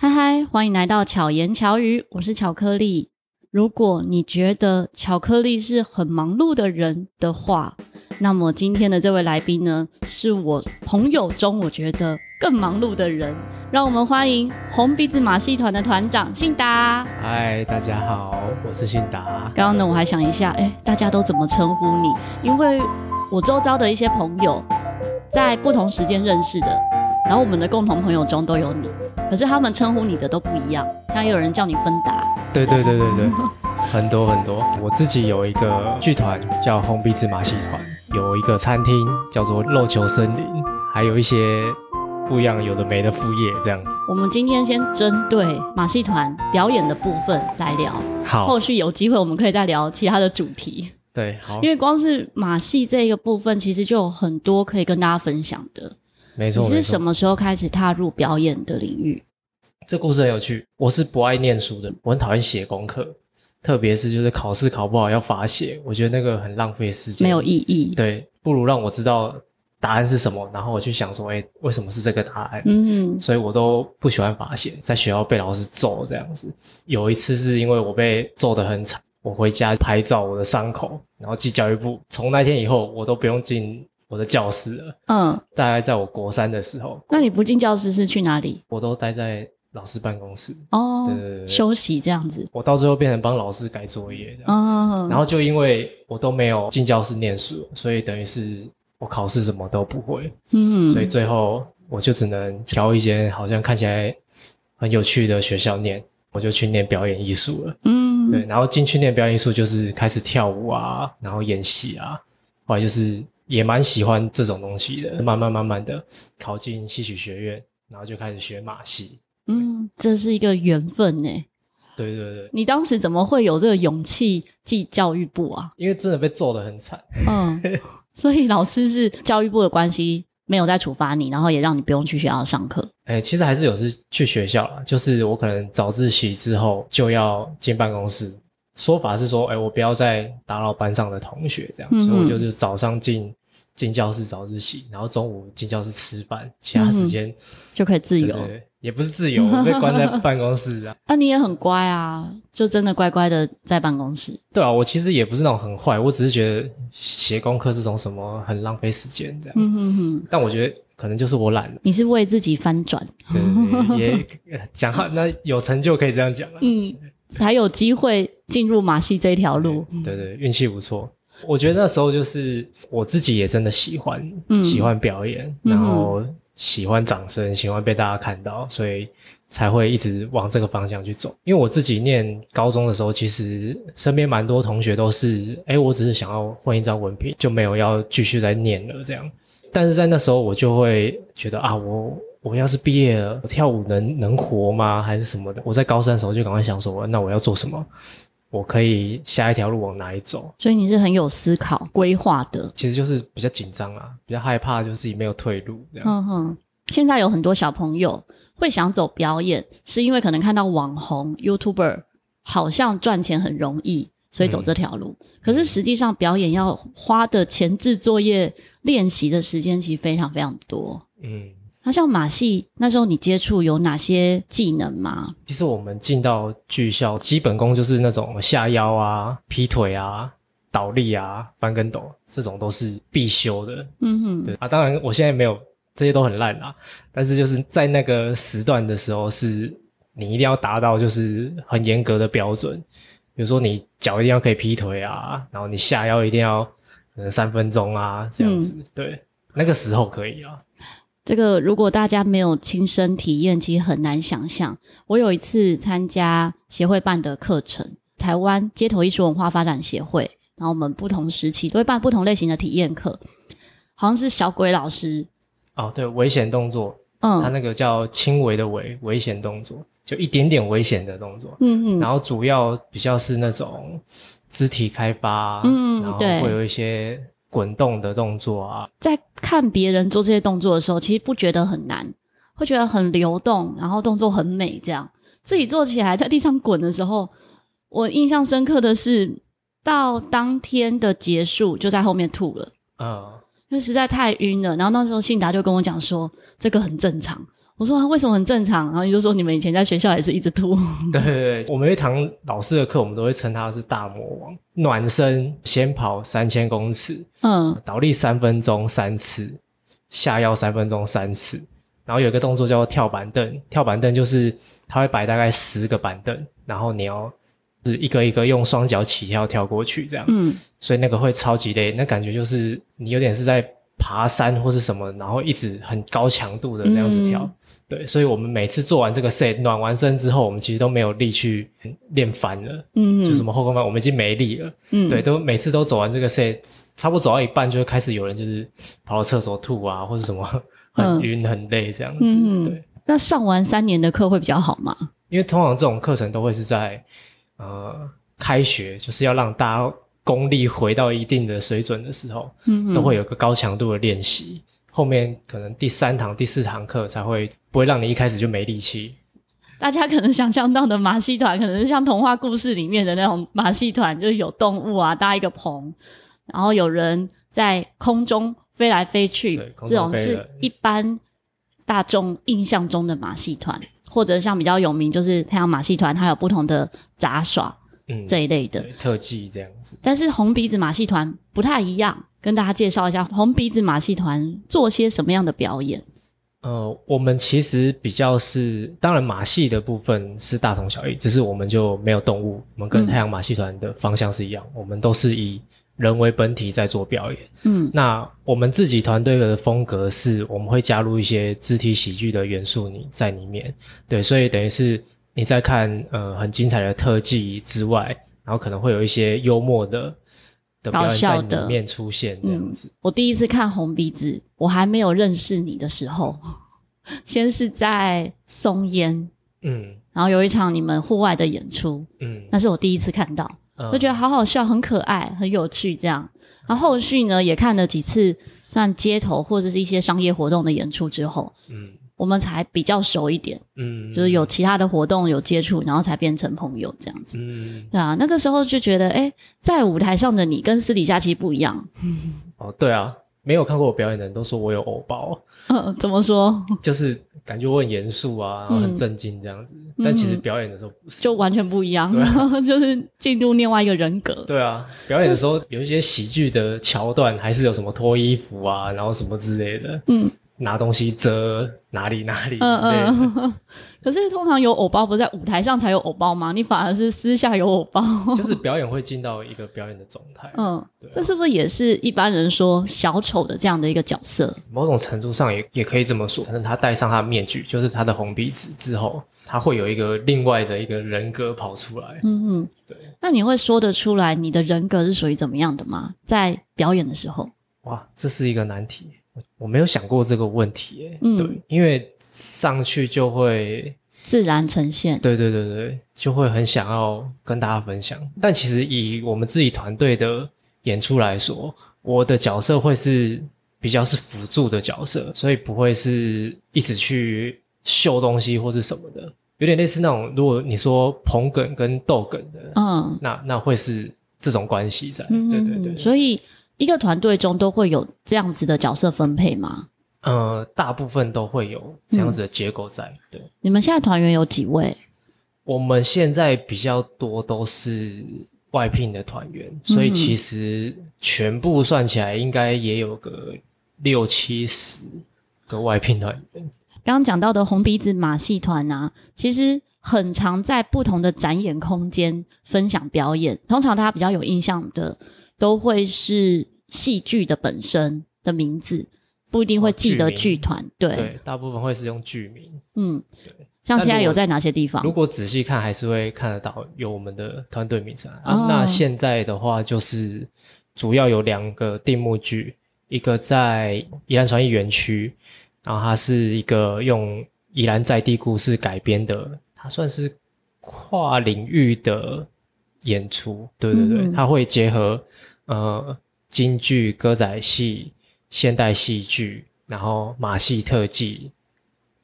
嗨嗨，欢迎来到巧言巧语，我是巧克力。如果你觉得巧克力是很忙碌的人的话，那么今天的这位来宾呢，是我朋友中我觉得更忙碌的人。让我们欢迎红鼻子马戏团的团长信达。嗨，大家好，我是信达。刚刚呢，我还想一下，哎，大家都怎么称呼你？因为我周遭的一些朋友在不同时间认识的，然后我们的共同朋友中都有你，可是他们称呼你的都不一样。像有人叫你芬达，对对对对对，很多很多。我自己有一个剧团叫红鼻子马戏团，有一个餐厅叫做肉球森林，还有一些。不一样，有的没的副业这样子。我们今天先针对马戏团表演的部分来聊，好，后续有机会我们可以再聊其他的主题。对，好，因为光是马戏这个部分，其实就有很多可以跟大家分享的。没错，你是什么时候开始踏入表演的领域？这故事很有趣。我是不爱念书的，我很讨厌写功课，特别是就是考试考不好要罚写，我觉得那个很浪费时间，没有意义。对，不如让我知道。答案是什么？然后我去想说，哎，为什么是这个答案？嗯，所以我都不喜欢罚写，在学校被老师揍这样子。有一次是因为我被揍得很惨，我回家拍照我的伤口，然后寄教育部。从那天以后，我都不用进我的教室了。嗯，大概在我国三的时候。那你不进教室是去哪里？我都待在老师办公室。哦，对对对，休息这样子。我到最后变成帮老师改作业。嗯，然后就因为我都没有进教室念书，所以等于是。我考试什么都不会，嗯，所以最后我就只能挑一间好像看起来很有趣的学校念，我就去念表演艺术了，嗯，对，然后进去念表演艺术就是开始跳舞啊，然后演戏啊，后来就是也蛮喜欢这种东西的，慢慢慢慢的考进戏曲学院，然后就开始学马戏，嗯，这是一个缘分呢，对对对，你当时怎么会有这个勇气进教育部啊？因为真的被揍得很惨，嗯。所以老师是教育部的关系，没有再处罚你，然后也让你不用去学校上课。哎、欸，其实还是有时去学校啦，就是我可能早自习之后就要进办公室。说法是说，哎、欸，我不要再打扰班上的同学，这样，嗯、所以我就是早上进进教室早自习，然后中午进教室吃饭，其他时间、嗯、就可以自由。也不是自由，被关在办公室啊。那、啊、你也很乖啊，就真的乖乖的在办公室。对啊，我其实也不是那种很坏，我只是觉得写功课这种什么很浪费时间这样。嗯哼哼。但我觉得可能就是我懒了。你是为自己翻转。对，对，对，也 讲话那有成就可以这样讲了。嗯，才有机会进入马戏这条路。对，对对，运气不错。我觉得那时候就是我自己也真的喜欢，嗯、喜欢表演，然后。喜欢掌声，喜欢被大家看到，所以才会一直往这个方向去走。因为我自己念高中的时候，其实身边蛮多同学都是，诶，我只是想要混一张文凭，就没有要继续再念了这样。但是在那时候，我就会觉得啊，我我要是毕业了，我跳舞能能活吗？还是什么的？我在高三的时候就赶快想说，那我要做什么？我可以下一条路往哪里走？所以你是很有思考规划的，其实就是比较紧张啊，比较害怕，就是自己没有退路这样。嗯哼，现在有很多小朋友会想走表演，是因为可能看到网红 YouTuber 好像赚钱很容易，所以走这条路。嗯、可是实际上表演要花的前置作业、练习的时间其实非常非常多。嗯。那像马戏那时候你接触有哪些技能吗？其实我们进到剧校，基本功就是那种下腰啊、劈腿啊、倒立啊、翻跟斗，这种都是必修的。嗯哼，对啊，当然我现在没有这些都很烂啦，但是就是在那个时段的时候，是你一定要达到就是很严格的标准，比如说你脚一定要可以劈腿啊，然后你下腰一定要可能三分钟啊这样子。嗯、对，那个时候可以啊。这个如果大家没有亲身体验，其实很难想象。我有一次参加协会办的课程，台湾街头艺术文化发展协会，然后我们不同时期都会办不同类型的体验课，好像是小鬼老师哦，对，危险动作，嗯，他那个叫轻微的危危险动作，就一点点危险的动作，嗯嗯，然后主要比较是那种肢体开发，嗯，然后会有一些。滚动的动作啊，在看别人做这些动作的时候，其实不觉得很难，会觉得很流动，然后动作很美。这样自己做起来在地上滚的时候，我印象深刻的是，到当天的结束就在后面吐了，嗯，因为实在太晕了。然后那时候信达就跟我讲说，这个很正常。我说为什么很正常？然后你就说你们以前在学校也是一直吐。对对对，我们一堂老师的课，我们都会称他是大魔王。暖身先跑三千公尺，嗯，倒立三分钟三次，下腰三分钟三次，然后有一个动作叫做跳板凳。跳板凳就是他会摆大概十个板凳，然后你要是一个一个用双脚起跳跳过去，这样，嗯，所以那个会超级累，那感觉就是你有点是在。爬山或是什么，然后一直很高强度的这样子跳，嗯、对，所以我们每次做完这个 set 暖完身之后，我们其实都没有力去练翻了，嗯，就什么后空翻，我们已经没力了，嗯，对，都每次都走完这个 set，差不多走到一半就会开始有人就是跑到厕所吐啊，或者什么 很晕、嗯、很累这样子，嗯、对。那上完三年的课会比较好吗？因为通常这种课程都会是在呃开学，就是要让大家。功力回到一定的水准的时候，嗯，都会有个高强度的练习。后面可能第三堂、第四堂课才会不会让你一开始就没力气。大家可能想象到的马戏团，可能是像童话故事里面的那种马戏团，就是有动物啊，搭一个棚，然后有人在空中飞来飞去。对，这种是一般大众印象中的马戏团，或者像比较有名就是太阳马戏团，它有不同的杂耍。嗯，这一类的特技这样子，但是红鼻子马戏团不太一样，跟大家介绍一下红鼻子马戏团做些什么样的表演。呃，我们其实比较是，当然马戏的部分是大同小异，只是我们就没有动物，我们跟太阳马戏团的方向是一样，嗯、我们都是以人为本体在做表演。嗯，那我们自己团队的风格是，我们会加入一些肢体喜剧的元素你在里面，对，所以等于是。你在看呃很精彩的特技之外，然后可能会有一些幽默的的表演在里面出现这样子。嗯，我第一次看红鼻子，我还没有认识你的时候，先是在松烟，嗯，然后有一场你们户外的演出，嗯，那是我第一次看到，我觉得好好笑，很可爱，很有趣这样。然后后续呢，也看了几次算街头或者是一些商业活动的演出之后，嗯。我们才比较熟一点，嗯，就是有其他的活动有接触，然后才变成朋友这样子，嗯，对啊，那个时候就觉得，哎，在舞台上的你跟私底下其实不一样。哦，对啊，没有看过我表演的人都说我有偶包，嗯，怎么说？就是感觉我很严肃啊，然后很正经这样子，嗯，但其实表演的时候不是，就完全不一样，啊，就是进入另外一个人格。对啊，表演的时候有一些喜剧的桥段，还是有什么脱衣服啊，然后什么之类的，嗯。拿东西遮哪里哪里之类的。嗯嗯。可是通常有偶包不是在舞台上才有偶包吗？你反而是私下有偶包。就是表演会进到一个表演的状态。嗯，对啊。这是不是也是一般人说小丑的这样的一个角色？某种程度上也也可以这么说。可能他戴上他的面具，就是他的红鼻子之后，他会有一个另外的一个人格跑出来。嗯嗯，对。那你会说得出来你的人格是属于怎么样的吗？在表演的时候？哇，这是一个难题。我没有想过这个问题，欸，嗯，对，因为上去就会自然呈现，对对对对，就会很想要跟大家分享。但其实以我们自己团队的演出来说，我的角色会是比较是辅助的角色，所以不会是一直去秀东西或是什么的，有点类似那种，如果你说捧梗跟逗梗的，嗯，那那会是这种关系在，嗯，对对对，所以。一个团队中都会有这样子的角色分配吗？呃，大部分都会有这样子的结构在。嗯、对，你们现在团员有几位？我们现在比较多都是外聘的团员，所以其实全部算起来应该也有个六七十个外聘团员。刚刚讲到的红鼻子马戏团啊，其实很常在不同的展演空间分享表演，通常大家比较有印象的。都会是戏剧的本身的名字，不一定会记得剧团。哦、对对，大部分会是用剧名。嗯，对。像现在有在哪些地方？如果仔细看，还是会看得到有我们的团队名称、哦、啊。那现在的话，就是主要有两个定目剧，一个在宜兰传艺园区，然后它是一个用宜兰在地故事改编的，它算是跨领域的演出。对对对，嗯、它会结合。呃，京剧、歌仔戏、现代戏剧，然后马戏特技，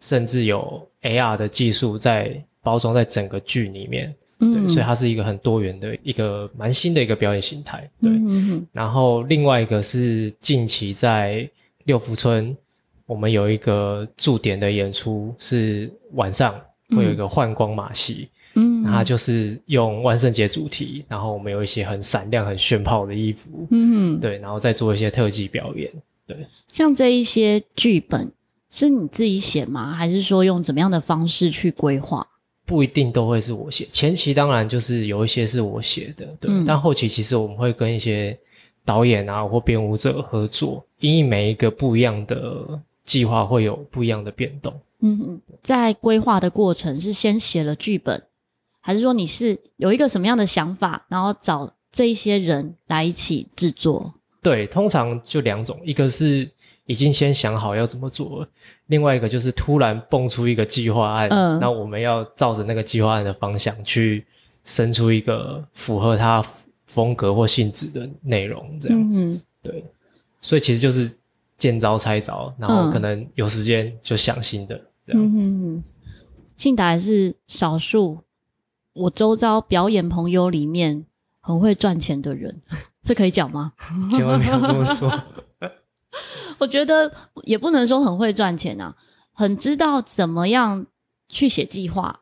甚至有 AR 的技术在包装在整个剧里面，嗯、对，所以它是一个很多元的一个蛮新的一个表演形态，对。然后另外一个是近期在六福村我们有一个驻点的演出是晚上会有一个幻光马戏，嗯，它就是用万圣节主题，然后我们有一些很闪亮、很炫炮的衣服，嗯，对，然后再做一些特技表演，对。像这一些剧本是你自己写吗？还是说用怎么样的方式去规划？不一定都会是我写，前期当然就是有一些是我写的，对，嗯、但后期其实我们会跟一些导演啊或编舞者合作，因为每一个不一样的计划会有不一样的变动。嗯嗯，在规划的过程是先写了剧本，还是说你是有一个什么样的想法，然后找这一些人来一起制作？对，通常就两种，一个是。已经先想好要怎么做了，另外一个就是突然蹦出一个计划案，嗯，那我们要照着那个计划案的方向去生出一个符合它风格或性质的内容，这样，嗯，对，所以其实就是见招拆招，然后可能有时间就想新的，这样，嗯哼哼，信达是少数我周遭表演朋友里面很会赚钱的人，这可以讲吗？千万不要这么说。我觉得也不能说很会赚钱啊，很知道怎么样去写计划，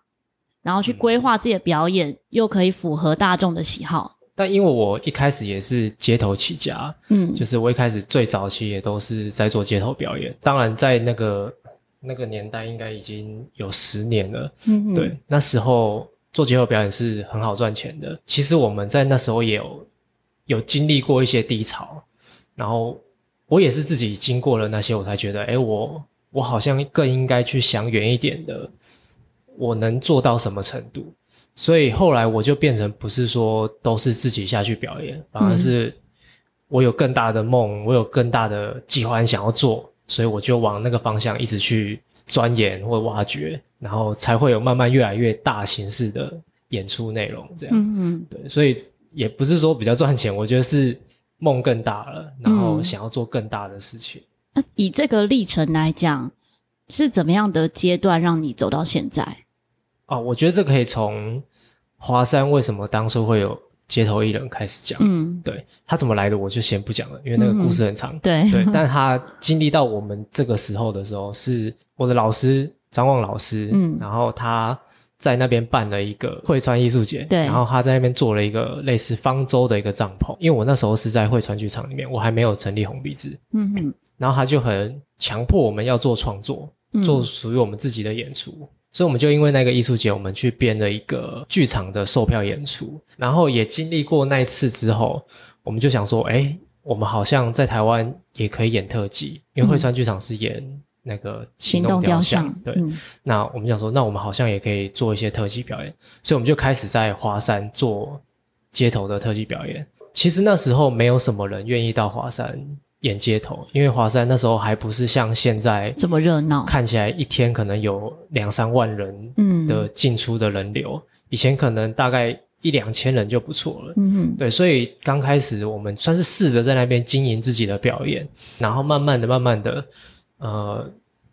然后去规划自己的表演，嗯、又可以符合大众的喜好。但因为我一开始也是街头起家，嗯，就是我一开始最早期也都是在做街头表演。当然，在那个那个年代，应该已经有十年了。嗯哼，对，那时候做街头表演是很好赚钱的。其实我们在那时候也有有经历过一些低潮，然后。我也是自己经过了那些，我才觉得，哎，我我好像更应该去想远一点的，我能做到什么程度？所以后来我就变成不是说都是自己下去表演，反而是我有更大的梦，我有更大的计划想要做，所以我就往那个方向一直去钻研或挖掘，然后才会有慢慢越来越大形式的演出内容这样。嗯嗯，对，所以也不是说比较赚钱，我觉得是。梦更大了，然后想要做更大的事情。那、嗯、以这个历程来讲，是怎么样的阶段让你走到现在？哦，我觉得这可以从华山为什么当初会有街头艺人开始讲。嗯，对，他怎么来的，我就先不讲了，因为那个故事很长。嗯、对对，但他经历到我们这个时候的时候，是我的老师张望老师。嗯，然后他。在那边办了一个汇川艺术节，对，然后他在那边做了一个类似方舟的一个帐篷，因为我那时候是在汇川剧场里面，我还没有成立红鼻子，嗯哼，然后他就很强迫我们要做创作，做属于我们自己的演出，嗯、所以我们就因为那个艺术节，我们去编了一个剧场的售票演出，然后也经历过那一次之后，我们就想说，哎，我们好像在台湾也可以演特技，因为汇川剧场是演。那个行动雕像，雕像对，嗯、那我们想说，那我们好像也可以做一些特技表演，所以我们就开始在华山做街头的特技表演。其实那时候没有什么人愿意到华山演街头，因为华山那时候还不是像现在这么热闹，看起来一天可能有两三万人的进出的人流，嗯、以前可能大概一两千人就不错了。嗯哼，对，所以刚开始我们算是试着在那边经营自己的表演，然后慢慢的、慢慢的。呃，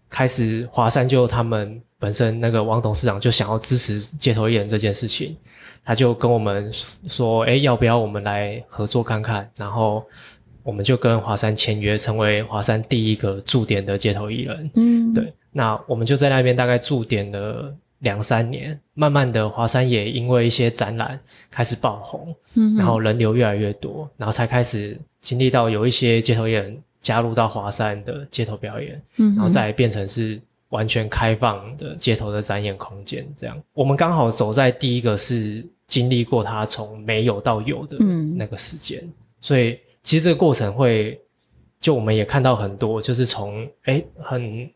开始华山就他们本身那个王董事长就想要支持街头艺人这件事情，他就跟我们说，诶，要不要我们来合作看看？然后我们就跟华山签约，成为华山第一个驻点的街头艺人。嗯，对。那我们就在那边大概驻点了两三年，慢慢的华山也因为一些展览开始爆红，嗯，然后人流越来越多，然后才开始经历到有一些街头艺人。加入到华山的街头表演，嗯，然后再变成是完全开放的街头的展演空间，这样。我们刚好走在第一个是经历过他从没有到有的那个时间，嗯、所以其实这个过程会，就我们也看到很多，就是从诶很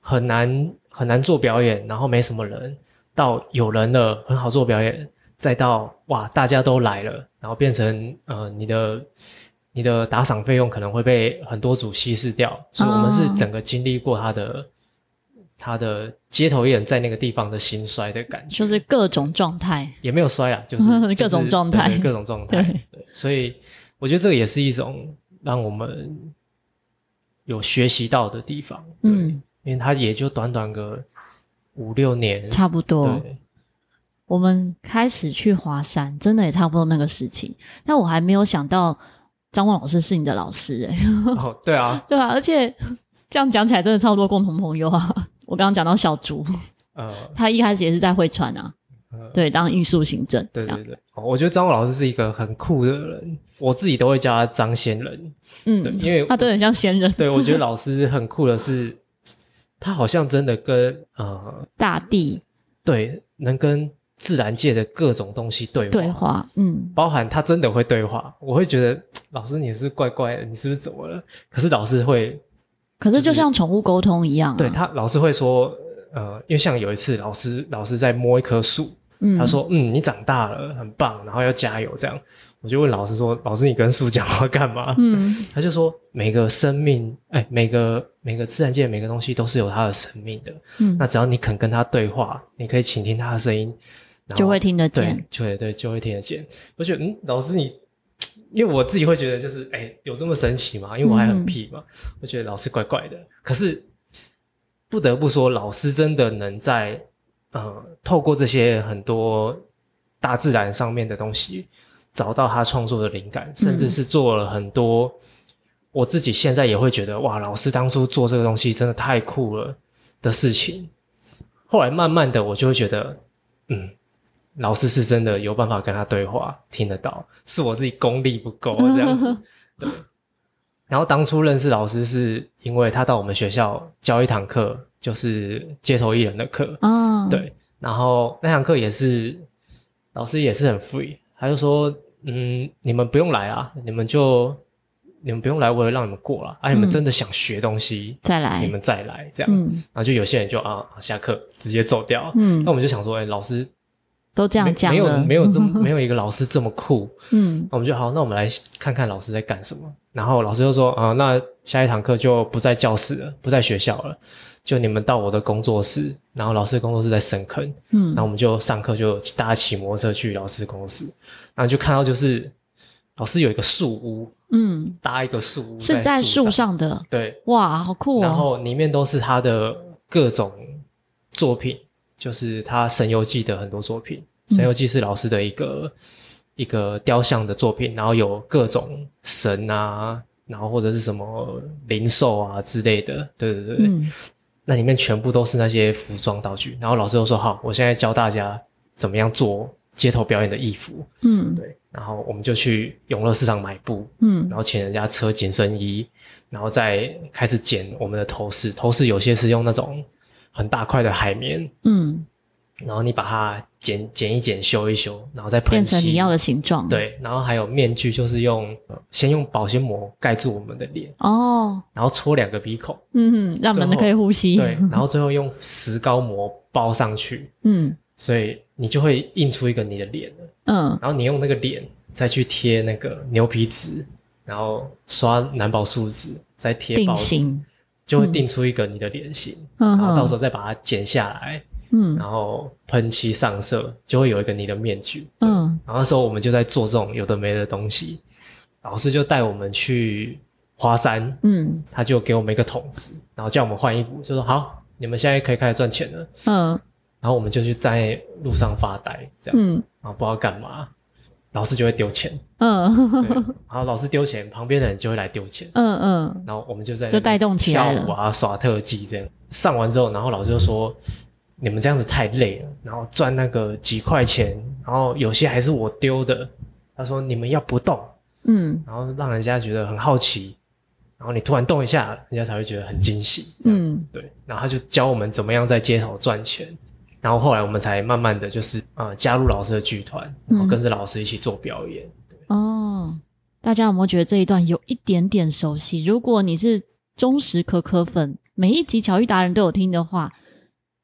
很难很难做表演，然后没什么人，到有人了很好做表演，再到哇大家都来了，然后变成呃你的。你的打赏费用可能会被很多组稀释掉，所以我们是整个经历过他的、哦、他的街头艺人在那个地方的兴衰的感觉，就是各种状态，也没有衰啊，就是 各种状态，各种状态。对，所以我觉得这个也是一种让我们有学习到的地方。嗯，因为它也就短短个五六年，差不多。我们开始去华山，真的也差不多那个时期，但我还没有想到。张望老师是你的老师哎、欸，哦，对啊，对啊，而且这样讲起来真的超多共同朋友啊！我刚刚讲到小竹，呃，他一开始也是在会川啊，呃、对，当艺术行政。对对对，我觉得张老师是一个很酷的人，我自己都会叫他张仙人。嗯，对，因为他真的很像仙人。对，我觉得老师很酷的是，他好像真的跟呃大地对能跟。自然界的各种东西对话，对话，嗯，包含他真的会对话，我会觉得老师你是怪怪的，你是不是怎么了？可是老师会，可是就像宠物沟通一样，啊，对他老师会说，呃，因为像有一次老师老师在摸一棵树，嗯，他说，嗯，你长大了，很棒，然后要加油这样。我就问老师说：“老师，你跟树讲话干嘛？”嗯，他就说：“每个生命，哎，每个每个自然界每个东西都是有它的生命的。嗯，那只要你肯跟他对话，你可以倾听他的声音。”就会听得见，对对对，就会听得见。我觉得，嗯，老师你，因为我自己会觉得，就是，哎，有这么神奇吗？因为我还很屁嘛，嗯、我觉得老师怪怪的。可是不得不说，老师真的能在，呃，透过这些很多大自然上面的东西，找到他创作的灵感，甚至是做了很多，嗯、我自己现在也会觉得，哇，老师当初做这个东西真的太酷了的事情。后来慢慢的，我就会觉得，嗯。老师是真的有办法跟他对话，听得到，是我自己功力不够这样子。对。然后当初认识老师是因为他到我们学校教一堂课，就是街头艺人的课。嗯。对。然后那堂课也是老师也是很 free，他就说：“嗯，你们不用来啊，你们就你们不用来，我也让你们过了。啊，你们真的想学东西，再来，你们再来这样。嗯。然后就有些人就啊下课直接走掉。嗯。那我们就想说，哎，老师。都这样讲，没有没有这么 没有一个老师这么酷，嗯，那我们就好，那我们来看看老师在干什么。然后老师就说啊，那下一堂课就不在教室了，不在学校了，就你们到我的工作室。然后老师的工作室在深坑，嗯，然后我们就上课就大家骑摩托车去老师的工作室，然后就看到就是老师有一个树屋，嗯，搭一个树屋是在树上的，对，哇，好酷哦。然后里面都是他的各种作品。就是他《神游记》的很多作品，《神游记》是老师的一个、嗯、一个雕像的作品，然后有各种神啊，然后或者是什么灵兽啊之类的，对对对，嗯、那里面全部都是那些服装道具。然后老师就说：“好，我现在教大家怎么样做街头表演的衣服。”嗯，对。然后我们就去永乐市场买布，嗯，然后请人家车紧身衣，然后再开始剪我们的头饰。头饰有些是用那种。很大块的海绵，嗯，然后你把它剪剪一剪，修一修，然后再喷，变成你要的形状。对，然后还有面具，就是用先用保鲜膜盖住我们的脸，哦，然后戳两个鼻孔，嗯哼，让人可以呼吸。对，然后最后用石膏膜包上去，嗯，所以你就会印出一个你的脸了，嗯，然后你用那个脸再去贴那个牛皮纸，然后刷蓝宝树脂，再贴保鲜。就会定出一个你的脸型，嗯、然后到时候再把它剪下来，嗯，然后喷漆上色，就会有一个你的面具，嗯，然后那时候我们就在做这种有的没的东西，老师就带我们去华山，嗯，他就给我们一个桶子，然后叫我们换衣服，就说好，你们现在可以开始赚钱了，嗯，然后我们就去在路上发呆，这样，嗯，然后不知道干嘛。老师就会丢钱，嗯，然后老师丢钱，旁边的人就会来丢钱，嗯嗯，然后我们就在就带动起来跳舞啊，耍特技这样。上完之后，然后老师就说：“你们这样子太累了，然后赚那个几块钱，然后有些还是我丢的。”他说：“你们要不动，嗯，然后让人家觉得很好奇，然后你突然动一下，人家才会觉得很惊喜，嗯，对。然后他就教我们怎么样在街头赚钱。”然后后来我们才慢慢的就是呃加入老师的剧团，然后跟着老师一起做表演。哦，大家有没有觉得这一段有一点点熟悉？如果你是忠实可可粉，每一集巧遇达人都有听的话。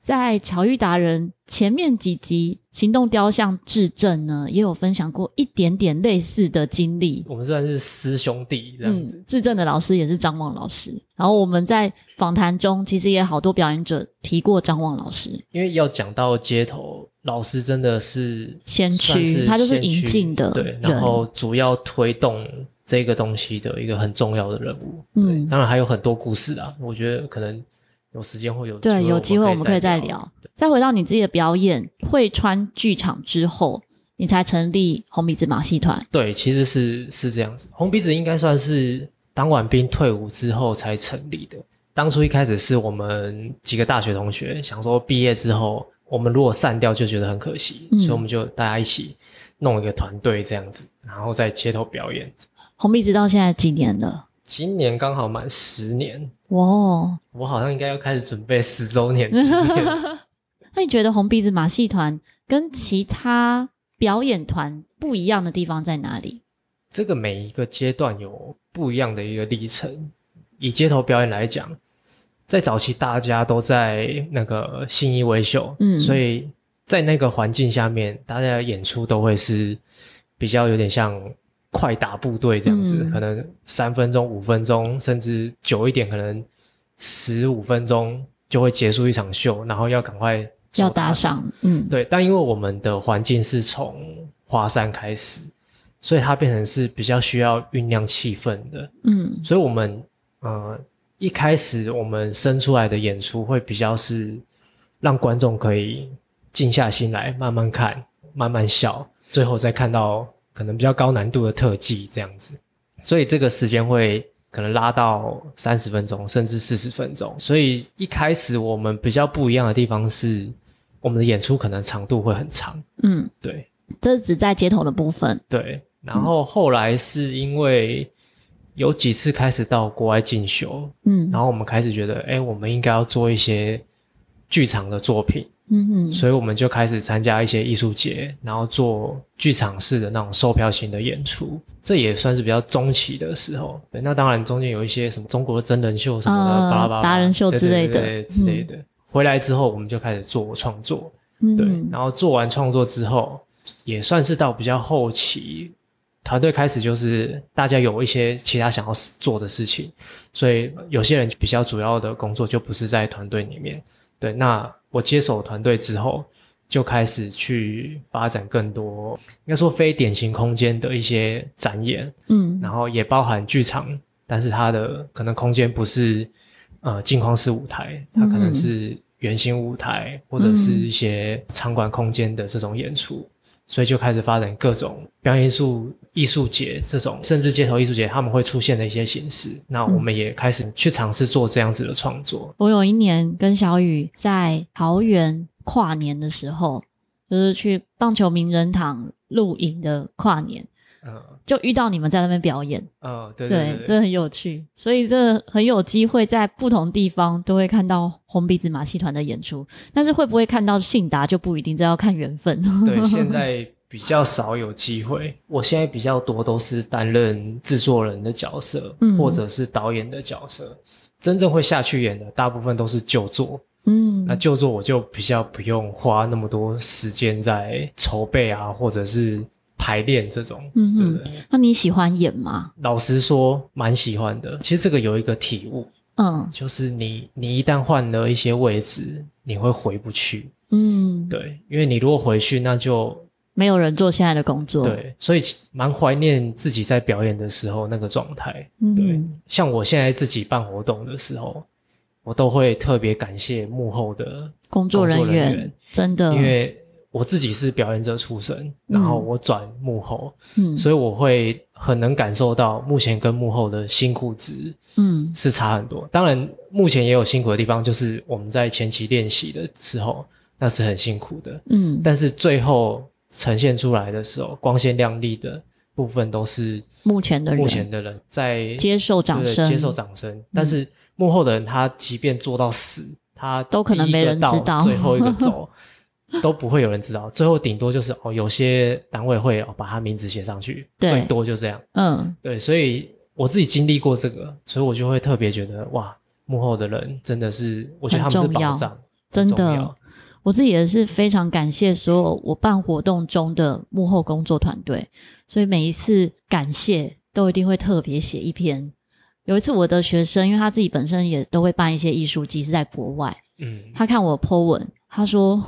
在巧遇达人前面几集，行动雕像质证呢，也有分享过一点点类似的经历。我们算是师兄弟这样子。智正的老师也是张望老师。然后我们在访谈中，其实也好多表演者提过张望老师。因为要讲到街头，老师真的是先驱，他就是引进的，对，然后主要推动这个东西的一个很重要的人物。嗯，当然还有很多故事啊，我觉得可能。有时间会有对，有机会我们可以再聊。再回到你自己的表演，会川剧场之后，你才成立红鼻子马戏团。对，其实是是这样子。红鼻子应该算是当完兵退伍之后才成立的。当初一开始是我们几个大学同学想说，毕业之后我们如果散掉就觉得很可惜，嗯、所以我们就大家一起弄一个团队这样子，然后在街头表演。红鼻子到现在几年了？今年刚好满十年。哇、哦，我好像应该要开始准备十周年纪念。那你觉得红鼻子马戏团跟其他表演团不一样的地方在哪里？这个每一个阶段有不一样的一个历程。以街头表演来讲，在早期大家都在那个信义维秀，嗯，所以在那个环境下面，大家的演出都会是比较有点像快打部队这样子，嗯、可能三分钟、五分钟，甚至久一点，可能十五分钟就会结束一场秀，然后要赶快要打赏，嗯，对。但因为我们的环境是从华山开始，所以它变成是比较需要酝酿气氛的，嗯，所以我们。呃，一开始我们生出来的演出会比较是让观众可以静下心来慢慢看、慢慢笑，最后再看到可能比较高难度的特技这样子。所以这个时间会可能拉到三十分钟甚至四十分钟。所以一开始我们比较不一样的地方是，我们的演出可能长度会很长。嗯，对，这是只在街头的部分。对，然后后来是因为。有几次开始到国外进修，嗯，然后我们开始觉得，哎，我们应该要做一些剧场的作品，嗯哼，所以我们就开始参加一些艺术节，然后做剧场式的那种售票型的演出，这也算是比较中期的时候。对，那当然中间有一些什么中国真人秀什么的，呃、巴拉巴拉达人秀之类的，之类的。嗯、回来之后，我们就开始做创作，嗯、对，然后做完创作之后，也算是到比较后期。团队开始就是大家有一些其他想要做的事情，所以有些人比较主要的工作就不是在团队里面。对，那我接手团队之后，就开始去发展更多，应该说非典型空间的一些展演，嗯，然后也包含剧场，但是它的可能空间不是呃镜框式舞台，它可能是圆形舞台或者是一些场馆空间的这种演出。所以就开始发展各种表演艺术、艺术节这种，甚至街头艺术节他们会出现的一些形式。那我们也开始去尝试做这样子的创作。我有一年跟小雨在桃园跨年的时候，就是去棒球名人堂露营的跨年。嗯，就遇到你们在那边表演，嗯，对对，对，对，对，这很有趣，所以这很有机会在不同地方都会看到红鼻子马戏团的演出，但是会不会看到信达就不一定，这要看缘分。对，现在比较少有机会，我现在比较多都是担任制作人的角色，嗯，或者是导演的角色，真正会下去演的大部分都是旧作，嗯，那旧作我就比较不用花那么多时间在筹备啊，或者是。排练这种，嗯嗯，对对，那你喜欢演吗？老实说，蛮喜欢的。其实这个有一个体悟，嗯，就是你你一旦换了一些位置，你会回不去，嗯，对，因为你如果回去，那就没有人做现在的工作，对，所以蛮怀念自己在表演的时候那个状态，嗯，对，像我现在自己办活动的时候，我都会特别感谢幕后的工作人员，人员真的，因为。我自己是表演者出身，然后我转幕后，嗯，所以我会很能感受到目前跟幕后的辛苦值，嗯，是差很多。当然，目前也有辛苦的地方，就是我们在前期练习的时候，那是很辛苦的，嗯。但是最后呈现出来的时候，光鲜亮丽的部分都是目前的人，目前的人在接受掌声，接受掌声。但是幕后的人，他即便做到死，他都可能没人知道，最后一个走。都不会有人知道，最后顶多就是哦，有些单位会哦把他名字写上去，对最多就这样。嗯，对，所以我自己经历过这个，所以我就会特别觉得哇，幕后的人真的是，我觉得他们是宝藏，真的。我自己也是非常感谢所有我办活动中的幕后工作团队，所以每一次感谢都一定会特别写一篇。有一次我的学生，因为他自己本身也都会办一些艺术季，是在国外，嗯，他看我 po 文，他说。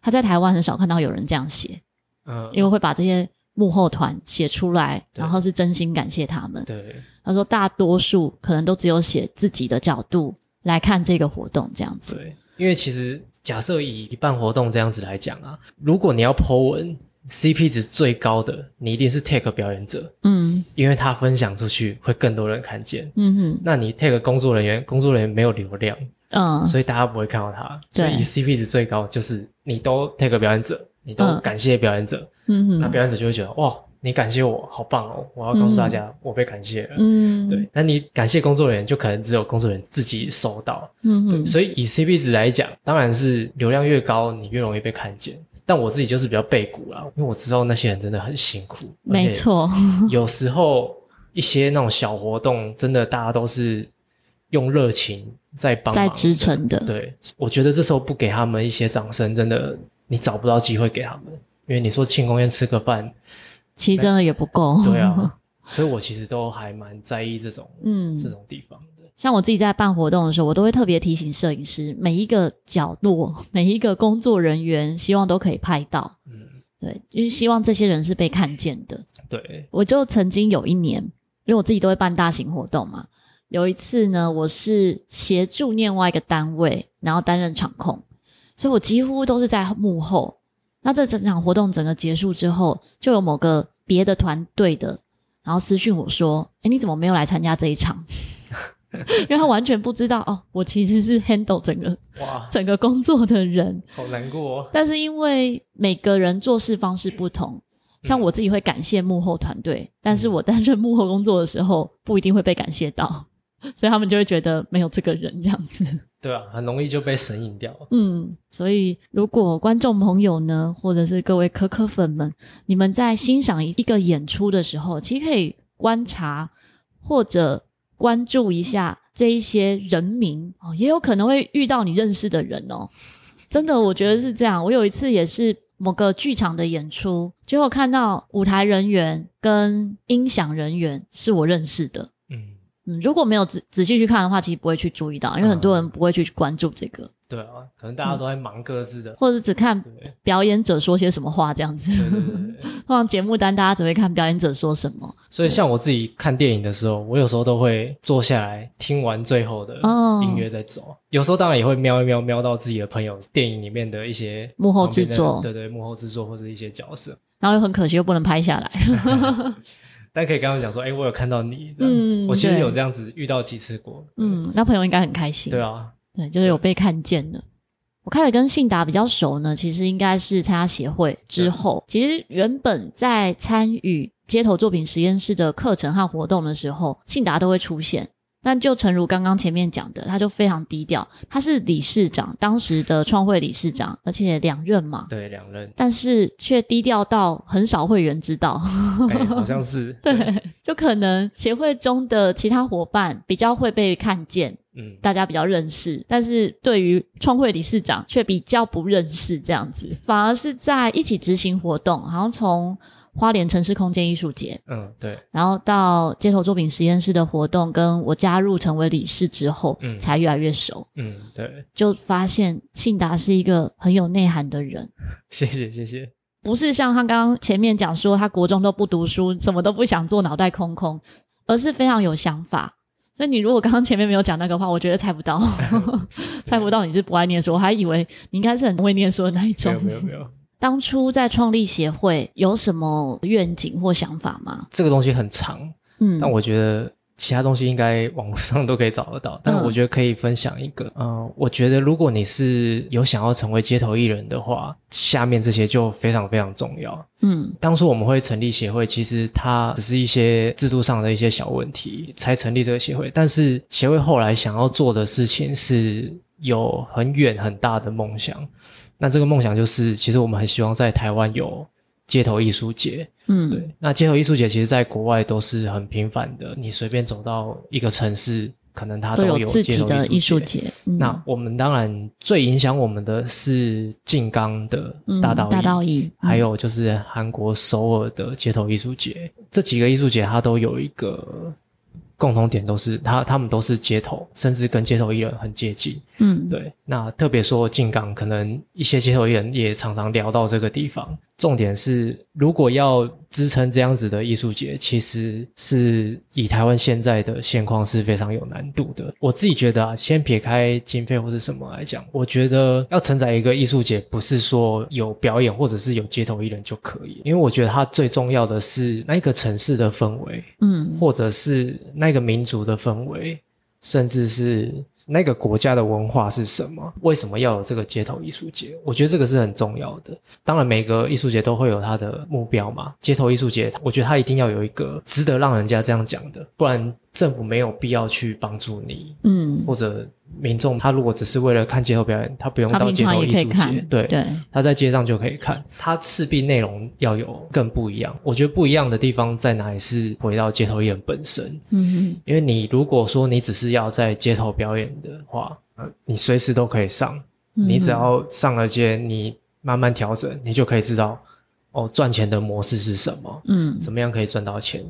他在台湾很少看到有人这样写，嗯，因为会把这些幕后团写出来，然后是真心感谢他们。对，他说大多数可能都只有写自己的角度来看这个活动这样子。对，因为其实假设以办活动这样子来讲啊，如果你要 po 文 CP 值最高的，你一定是 Take 表演者，嗯，因为他分享出去会更多人看见，嗯哼，那你 Take 工作人员，工作人员没有流量，嗯，所以大家不会看到他，所以以 CP 值最高就是你都 Take 表演者，你都感谢表演者，嗯哼，那表演者就会觉得哇，你感谢我，好棒哦，我要告诉大家我被感谢了，嗯，对，那你感谢工作人员，就可能只有工作人员自己收到，嗯哼，对，所以以 CP 值来讲，当然是流量越高，你越容易被看见。但我自己就是比较背骨啦，因为我知道那些人真的很辛苦。没错，有时候一些那种小活动，真的大家都是用热情在帮忙、在支撑的。对，我觉得这时候不给他们一些掌声，真的你找不到机会给他们。因为你说庆功宴吃个饭，其实真的也不够。对啊，所以我其实都还蛮在意这种嗯这种地方的。像我自己在办活动的时候，我都会特别提醒摄影师，每一个角落、每一个工作人员，希望都可以拍到。嗯，对，因为希望这些人是被看见的。对，我就曾经有一年，因为我自己都会办大型活动嘛，有一次呢，我是协助另外一个单位，然后担任场控，所以我几乎都是在幕后。那这整场活动整个结束之后，就有某个别的团队的，然后私讯我说：“诶，你怎么没有来参加这一场？” 因为他完全不知道哦，我其实是 handle 整个哇整个工作的人，好难过哦。但是因为每个人做事方式不同，像我自己会感谢幕后团队，嗯、但是我担任幕后工作的时候不一定会被感谢到，所以他们就会觉得没有这个人这样子。对啊，很容易就被神隐掉。嗯，所以如果观众朋友呢，或者是各位可可粉们，你们在欣赏一个演出的时候，其实可以观察或者。关注一下这一些人名哦，也有可能会遇到你认识的人哦。真的，我觉得是这样。我有一次也是某个剧场的演出，结果看到舞台人员跟音响人员是我认识的。如果没有仔仔细去看的话，其实不会去注意到，因为很多人不会去关注这个。对啊，可能大家都在忙各自的，嗯、或者只看表演者说些什么话这样子。通常节目单大家只会看表演者说什么。所以像我自己看电影的时候，我有时候都会坐下来听完最后的音乐再走。哦、有时候当然也会瞄一瞄，瞄到自己的朋友电影里面的一些幕后制作，对对，幕后制作或者一些角色。然后又很可惜又不能拍下来，但可以跟他们讲说，哎、欸，我有看到你。嗯，我其实有这样子遇到几次过。嗯，那朋友应该很开心。对啊。对，就是有被看见的。我开始跟信达比较熟呢，其实应该是参加协会之后。其实原本在参与街头作品实验室的课程和活动的时候，信达都会出现。但就诚如刚刚前面讲的，他就非常低调。他是理事长，当时的创会理事长，而且两任嘛。对，两任。但是却低调到很少会员知道。欸、好像是。对，就可能协会中的其他伙伴比较会被看见。嗯，大家比较认识，但是对于创会理事长却比较不认识，这样子，反而是在一起执行活动，好像从花莲城市空间艺术节，嗯，对，然后到街头作品实验室的活动，跟我加入成为理事之后，嗯，才越来越熟，嗯，对，就发现庆达是一个很有内涵的人，谢谢谢谢，不是像他刚刚前面讲说他国中都不读书，什么都不想做，脑袋空空，而是非常有想法。所以你如果刚刚前面没有讲那个话，我觉得猜不到，猜不到你是不爱念书，我还以为你应该是很会念书的那一种。没有没有没有。当初在创立协会有什么愿景或想法吗？这个东西很长，嗯，但我觉得。其他东西应该网络上都可以找得到，但我觉得可以分享一个。嗯、呃，我觉得如果你是有想要成为街头艺人的话，下面这些就非常非常重要。嗯，当初我们会成立协会，其实它只是一些制度上的一些小问题才成立这个协会，但是协会后来想要做的事情是有很远很大的梦想。那这个梦想就是，其实我们很希望在台湾有。街头艺术节，嗯，对，那街头艺术节其实在国外都是很频繁的。你随便走到一个城市，可能它都有自己的艺术节。嗯、那我们当然最影响我们的是静冈的大道艺，嗯、大道艺，还有就是韩国首尔的街头艺术节。嗯、这几个艺术节它都有一个共同点都是他他们都是街头，甚至跟街头艺人很接近。嗯，对。那特别说进港，可能一些街头艺人也常常聊到这个地方。重点是，如果要支撑这样子的艺术节，其实是以台湾现在的现况是非常有难度的。我自己觉得啊，先撇开经费或是什么来讲，我觉得要承载一个艺术节，不是说有表演或者是有街头艺人就可以，因为我觉得它最重要的是那个城市的氛围，嗯，或者是那个民族的氛围，甚至是。那个国家的文化是什么？为什么要有这个街头艺术节？我觉得这个是很重要的。当然，每个艺术节都会有它的目标嘛。街头艺术节，我觉得它一定要有一个值得让人家这样讲的，不然政府没有必要去帮助你，嗯，或者。民众他如果只是为了看街头表演，他不用到街头艺术节，对，对，他在街上就可以看。他势必内容要有更不一样。我觉得不一样的地方在哪里？是回到街头艺人本身。嗯哼，因为你如果说你只是要在街头表演的话，呃，你随时都可以上，你只要上了街，你慢慢调整，你就可以知道哦，赚钱的模式是什么，嗯，怎么样可以赚到钱。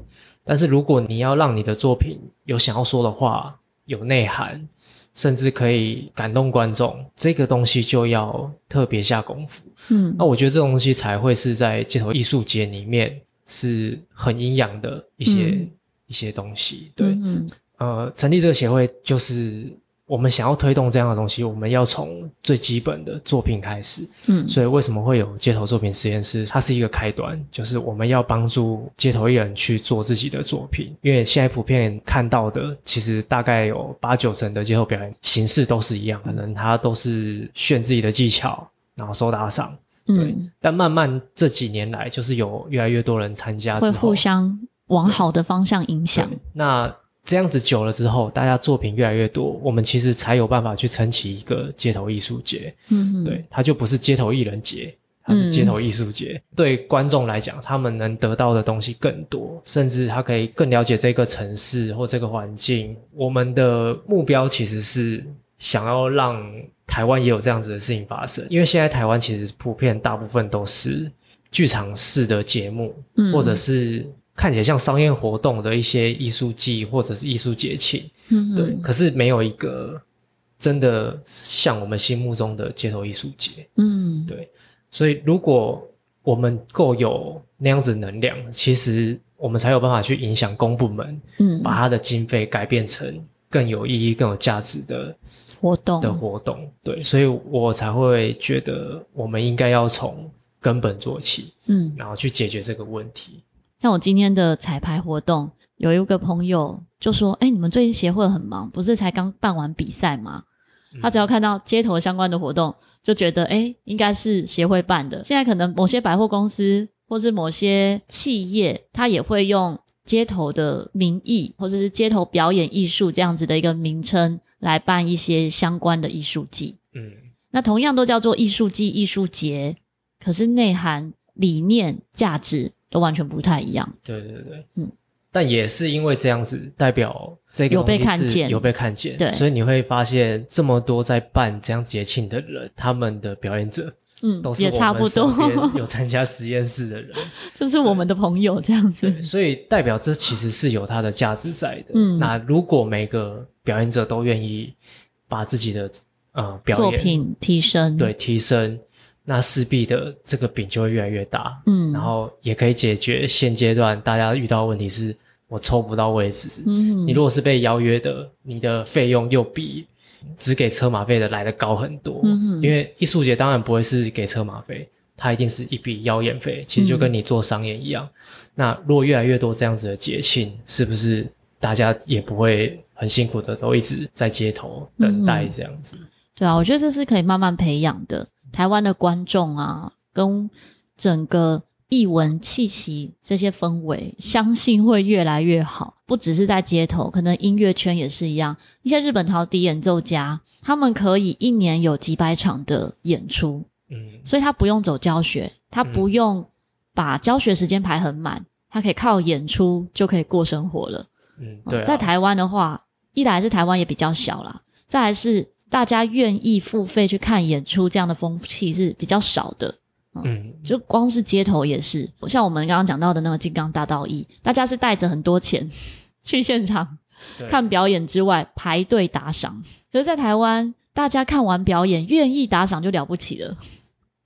但是如果你要让你的作品有想要说的话，有内涵。甚至可以感动观众，这个东西就要特别下功夫。嗯，那我觉得这种东西才会是在街头艺术节里面是很营养的一些、嗯、一些东西。对，嗯，呃，成立这个协会就是。我们想要推动这样的东西，我们要从最基本的作品开始。嗯，所以为什么会有街头作品实验室？它是一个开端，就是我们要帮助街头艺人去做自己的作品。因为现在普遍看到的，其实大概有八九成的街头表演形式都是一样，可能他都是炫自己的技巧，然后收打赏。对，嗯，但慢慢这几年来，就是有越来越多人参加之后，会互相往好的方向影响。那。这样子久了之后，大家作品越来越多，我们其实才有办法去撑起一个街头艺术节。嗯哼，对，它就不是街头艺人节，它是街头艺术节。嗯、对观众来讲，他们能得到的东西更多，甚至他可以更了解这个城市或这个环境。我们的目标其实是想要让台湾也有这样子的事情发生，因为现在台湾其实普遍大部分都是剧场式的节目，嗯、或者是。看起来像商业活动的一些艺术季或者是艺术节庆，嗯哼，对，可是没有一个真的像我们心目中的街头艺术节，嗯，对，所以如果我们够有那样子能量，其实我们才有办法去影响公部门，嗯，把它的经费改变成更有意义、更有价值的活动。的活动，对，所以我才会觉得我们应该要从根本做起，嗯，然后去解决这个问题。像我今天的彩排活动，有一个朋友就说：“哎，你们最近协会很忙，不是才刚办完比赛吗？”他只要看到街头相关的活动，就觉得哎，应该是协会办的。现在可能某些百货公司或是某些企业，他也会用街头的名义，或者是街头表演艺术这样子的一个名称来办一些相关的艺术季。嗯，那同样都叫做艺术季、艺术节，可是内涵、理念、价值。都完全不太一样。对对对，嗯，但也是因为这样子，代表这个有被看见，有被看见，对，所以你会发现这么多在办这样节庆的人，他们的表演者，嗯，都是也差不多有参加实验室的人，就是我们的朋友这样子。所以代表这其实是有它的价值在的。嗯，那如果每个表演者都愿意把自己的呃表演作品提升，对，提升。那势必的这个饼就会越来越大，嗯，然后也可以解决现阶段大家遇到的问题是，我抽不到位置。嗯，你如果是被邀约的，你的费用又比只给车马费的来得高很多。嗯，因为艺术节当然不会是给车马费，它一定是一笔邀演费，其实就跟你做商演一样。嗯，那如果越来越多这样子的节庆，是不是大家也不会很辛苦的都一直在街头等待这样子？嗯，对啊，我觉得这是可以慢慢培养的。台湾的观众啊，跟整个艺文气息这些氛围，相信会越来越好。不只是在街头，可能音乐圈也是一样。一些日本陶笛演奏家，他们可以一年有几百场的演出，嗯，所以他不用走教学，他不用把教学时间排很满，嗯、他可以靠演出就可以过生活了。嗯，对、啊。在台湾的话，一来是台湾也比较小啦，再来是。大家愿意付费去看演出，这样的风气是比较少的。嗯，嗯，就光是街头也是，像我们刚刚讲到的那个金刚大道义，大家是带着很多钱 去现场看表演之外排队打赏。可是，在台湾，大家看完表演愿意打赏就了不起了，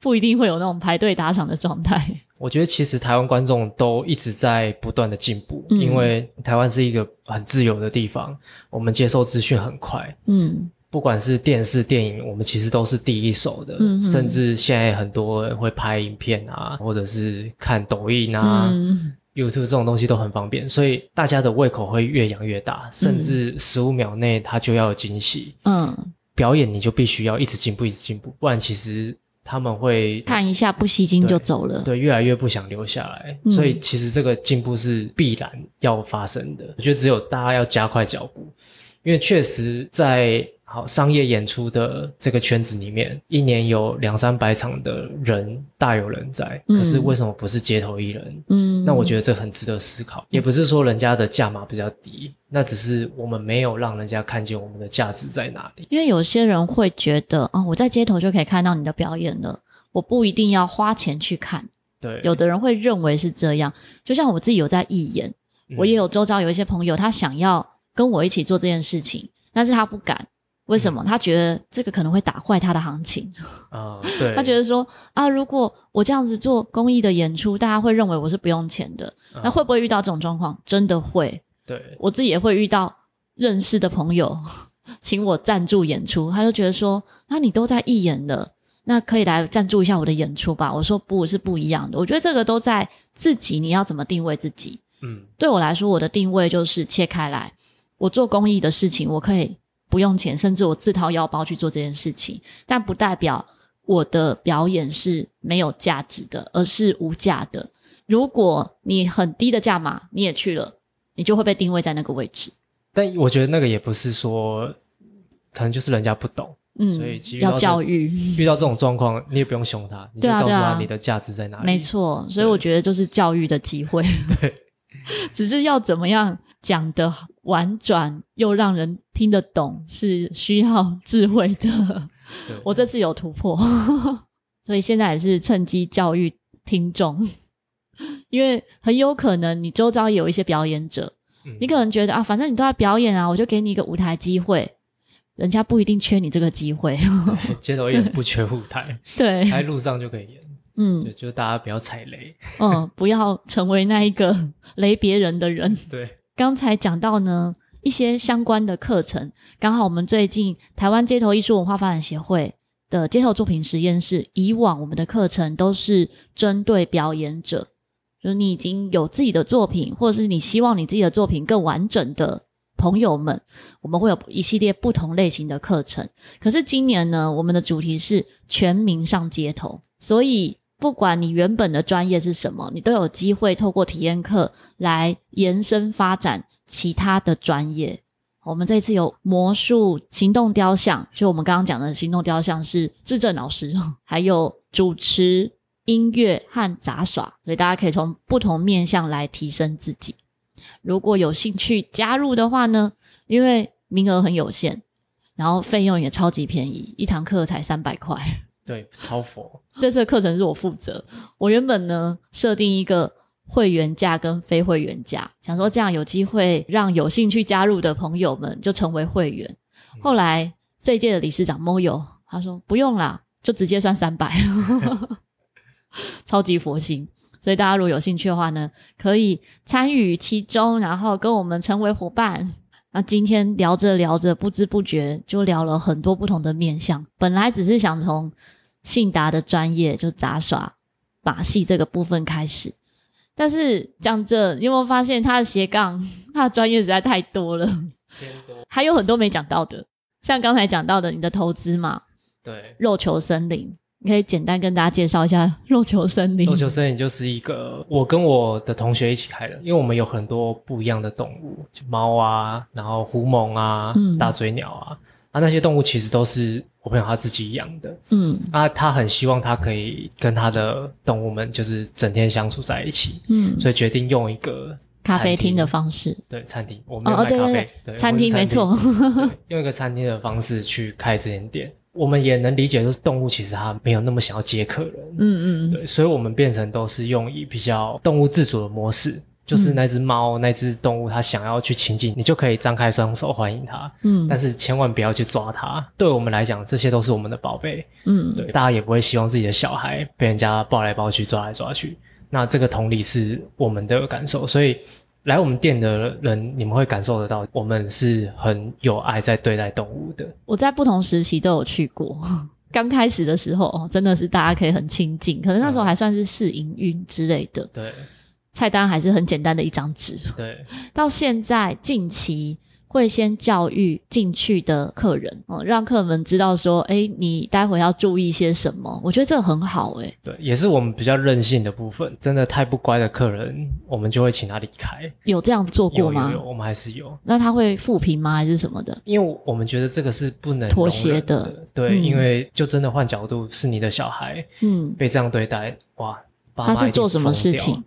不一定会有那种排队打赏的状态。我觉得其实台湾观众都一直在不断的进步，嗯、因为台湾是一个很自由的地方，我们接受资讯很快。嗯。不管是电视、电影，我们其实都是第一手的。嗯、甚至现在很多人会拍影片啊，或者是看抖音啊、嗯、YouTube 这种东西都很方便，所以大家的胃口会越养越大，甚至十五秒内他就要有惊喜。嗯，表演你就必须要一直进步，一直进步，不然其实他们会看一下不吸睛就走了。对，对，越来越不想留下来。嗯、所以其实这个进步是必然要发生的。我觉得只有大家要加快脚步，因为确实在。好，商业演出的这个圈子里面，一年有两三百场的人大有人在。嗯、可是为什么不是街头艺人？嗯，那我觉得这很值得思考。也不是说人家的价码比较低，那只是我们没有让人家看见我们的价值在哪里。因为有些人会觉得，哦，我在街头就可以看到你的表演了，我不一定要花钱去看。对，有的人会认为是这样。就像我自己有在义演，嗯、我也有周遭有一些朋友，他想要跟我一起做这件事情，但是他不敢。为什么？嗯、他觉得这个可能会打坏他的行情 啊、嗯？对，他觉得说啊，如果我这样子做公益的演出，大家会认为我是不用钱的。嗯、那会不会遇到这种状况？真的会。对，我自己也会遇到认识的朋友 请我赞助演出，他就觉得说，那你都在义演了，那可以来赞助一下我的演出吧？我说不是不一样的，我觉得这个都在自己，你要怎么定位自己？嗯，对我来说，我的定位就是切开来，我做公益的事情，我可以。不用钱，甚至我自掏腰包去做这件事情，但不代表我的表演是没有价值的，而是无价的。如果你很低的价码你也去了，你就会被定位在那个位置。但我觉得那个也不是说，可能就是人家不懂，嗯，所以要教育。遇到这种状况，你也不用凶他，你就告诉他你的价值在哪里。没错，所以我觉得就是教育的机会。对，只是要怎么样讲的好。婉转又让人听得懂，是需要智慧的。我这次有突破，所以现在也是趁机教育听众，因为很有可能你周遭有一些表演者，嗯、你可能觉得啊，反正你都在表演啊，我就给你一个舞台机会，人家不一定缺你这个机会。街头艺人不缺舞台，对，在路上就可以演。嗯，就大家不要踩雷，嗯，不要成为那一个雷别人的人。对。刚才讲到呢，一些相关的课程，刚好我们最近台湾街头艺术文化发展协会的街头作品实验室，以往我们的课程都是针对表演者，就是你已经有自己的作品，或者是你希望你自己的作品更完整的朋友们，我们会有一系列不同类型的课程。可是今年呢，我们的主题是全民上街头，所以。不管你原本的专业是什么，你都有机会透过体验课来延伸发展其他的专业。我们这次有魔术、行动雕像，就我们刚刚讲的行动雕像是智正老师，还有主持、音乐和杂耍，所以大家可以从不同面向来提升自己。如果有兴趣加入的话呢，因为名额很有限，然后费用也超级便宜，一堂课才三百块。对，超佛。这次的课程是我负责。我原本呢设定一个会员价跟非会员价，想说这样有机会让有兴趣加入的朋友们就成为会员。后来这一届的理事长 Moyo 他说不用啦，就直接算三百，超级佛心。所以大家如果有兴趣的话呢，可以参与其中，然后跟我们成为伙伴。那今天聊着聊着，不知不觉就聊了很多不同的面向。本来只是想从信达的专业，就杂耍、把戏这个部分开始，但是讲着，你有没有发现他的斜杠，他的专业实在太多了，多。还有很多没讲到的，像刚才讲到的你的投资嘛，对，肉球森林。你可以简单跟大家介绍一下肉球森林。肉球森林就是一个我跟我的同学一起开的，因为我们有很多不一样的动物，就猫啊，然后狐獴啊，嗯、大嘴鸟啊，啊那些动物其实都是我朋友他自己养的，嗯，啊他很希望他可以跟他的动物们就是整天相处在一起，嗯，所以决定用一个咖啡厅的方式，对，餐厅，我们有卖咖啡，哦、对，对，对，餐厅没错，用一个餐厅的方式去开这间店。我们也能理解，就是动物其实它没有那么想要接客人，嗯嗯，对，所以我们变成都是用以比较动物自主的模式，就是那只猫、嗯、那只动物，它想要去亲近，你就可以张开双手欢迎它。嗯，但是千万不要去抓它。对我们来讲，这些都是我们的宝贝。嗯，对，大家也不会希望自己的小孩被人家抱来抱去、抓来抓去。那这个同理是我们的感受，所以来我们店的人，你们会感受得到，我们是很有爱在对待动物的。我在不同时期都有去过。刚开始的时候，哦，真的是大家可以很亲近，可能那时候还算是试营运之类的。对。菜单还是很简单的一张纸。对，到现在近期会先教育进去的客人，哦，让客人们知道说，哎，你待会要注意些什么。我觉得这个很好，哎。对，也是我们比较任性的部分。真的太不乖的客人，我们就会请他离开。有这样做过吗？有，有，有，我们还是有。那他会复评吗？还是什么的？因为我们觉得这个是不能妥协的。对，嗯，因为就真的换角度，是你的小孩，嗯，被这样对待，哇，他是做什么事情？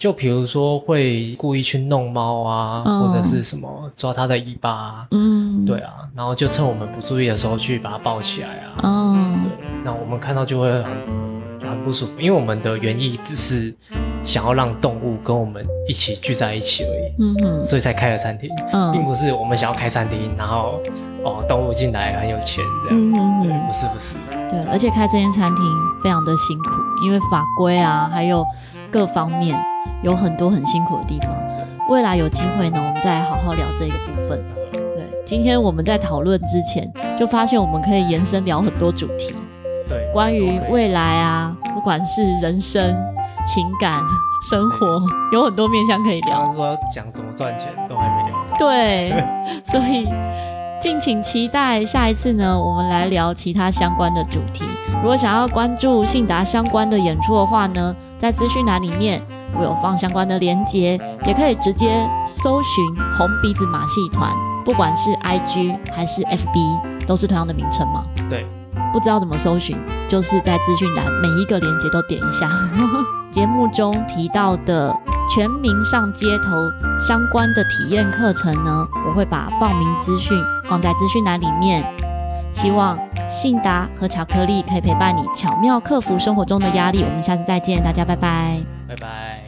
就比如说会故意去弄猫啊，哦、或者是什么抓它的尾巴啊，嗯，对啊，然后就趁我们不注意的时候去把它抱起来啊，哦，对，那我们看到就会很很不舒服，因为我们的原意只是想要让动物跟我们一起聚在一起而已，嗯嗯，所以才开了餐厅，嗯，并不是我们想要开餐厅，然后哦动物进来很有钱这样，嗯哼，对，不是不是，对，而且开这间餐厅非常的辛苦，因为法规啊，还有各方面。有很多很辛苦的地方，未来有机会呢，我们再好好聊这个部分。对，今天我们在讨论之前，就发现我们可以延伸聊很多主题。对，关于未来啊，不管是人生、情感、生活，有很多面向可以聊。刚刚说要讲怎么赚钱，都还没聊。对，所以。敬请期待下一次呢，我们来聊其他相关的主题。如果想要关注信达相关的演出的话呢，在资讯栏里面我有放相关的连接，也可以直接搜寻红鼻子马戏团，不管是 IG 还是 FB，都是同样的名称吗？对。不知道怎么搜寻，就是在资讯栏每一个连接都点一下。节目中提到的全民上街头相关的体验课程呢，我会把报名资讯放在资讯栏里面。希望信达和巧克力可以陪伴你，巧妙克服生活中的压力。我们下次再见，大家拜拜，拜拜。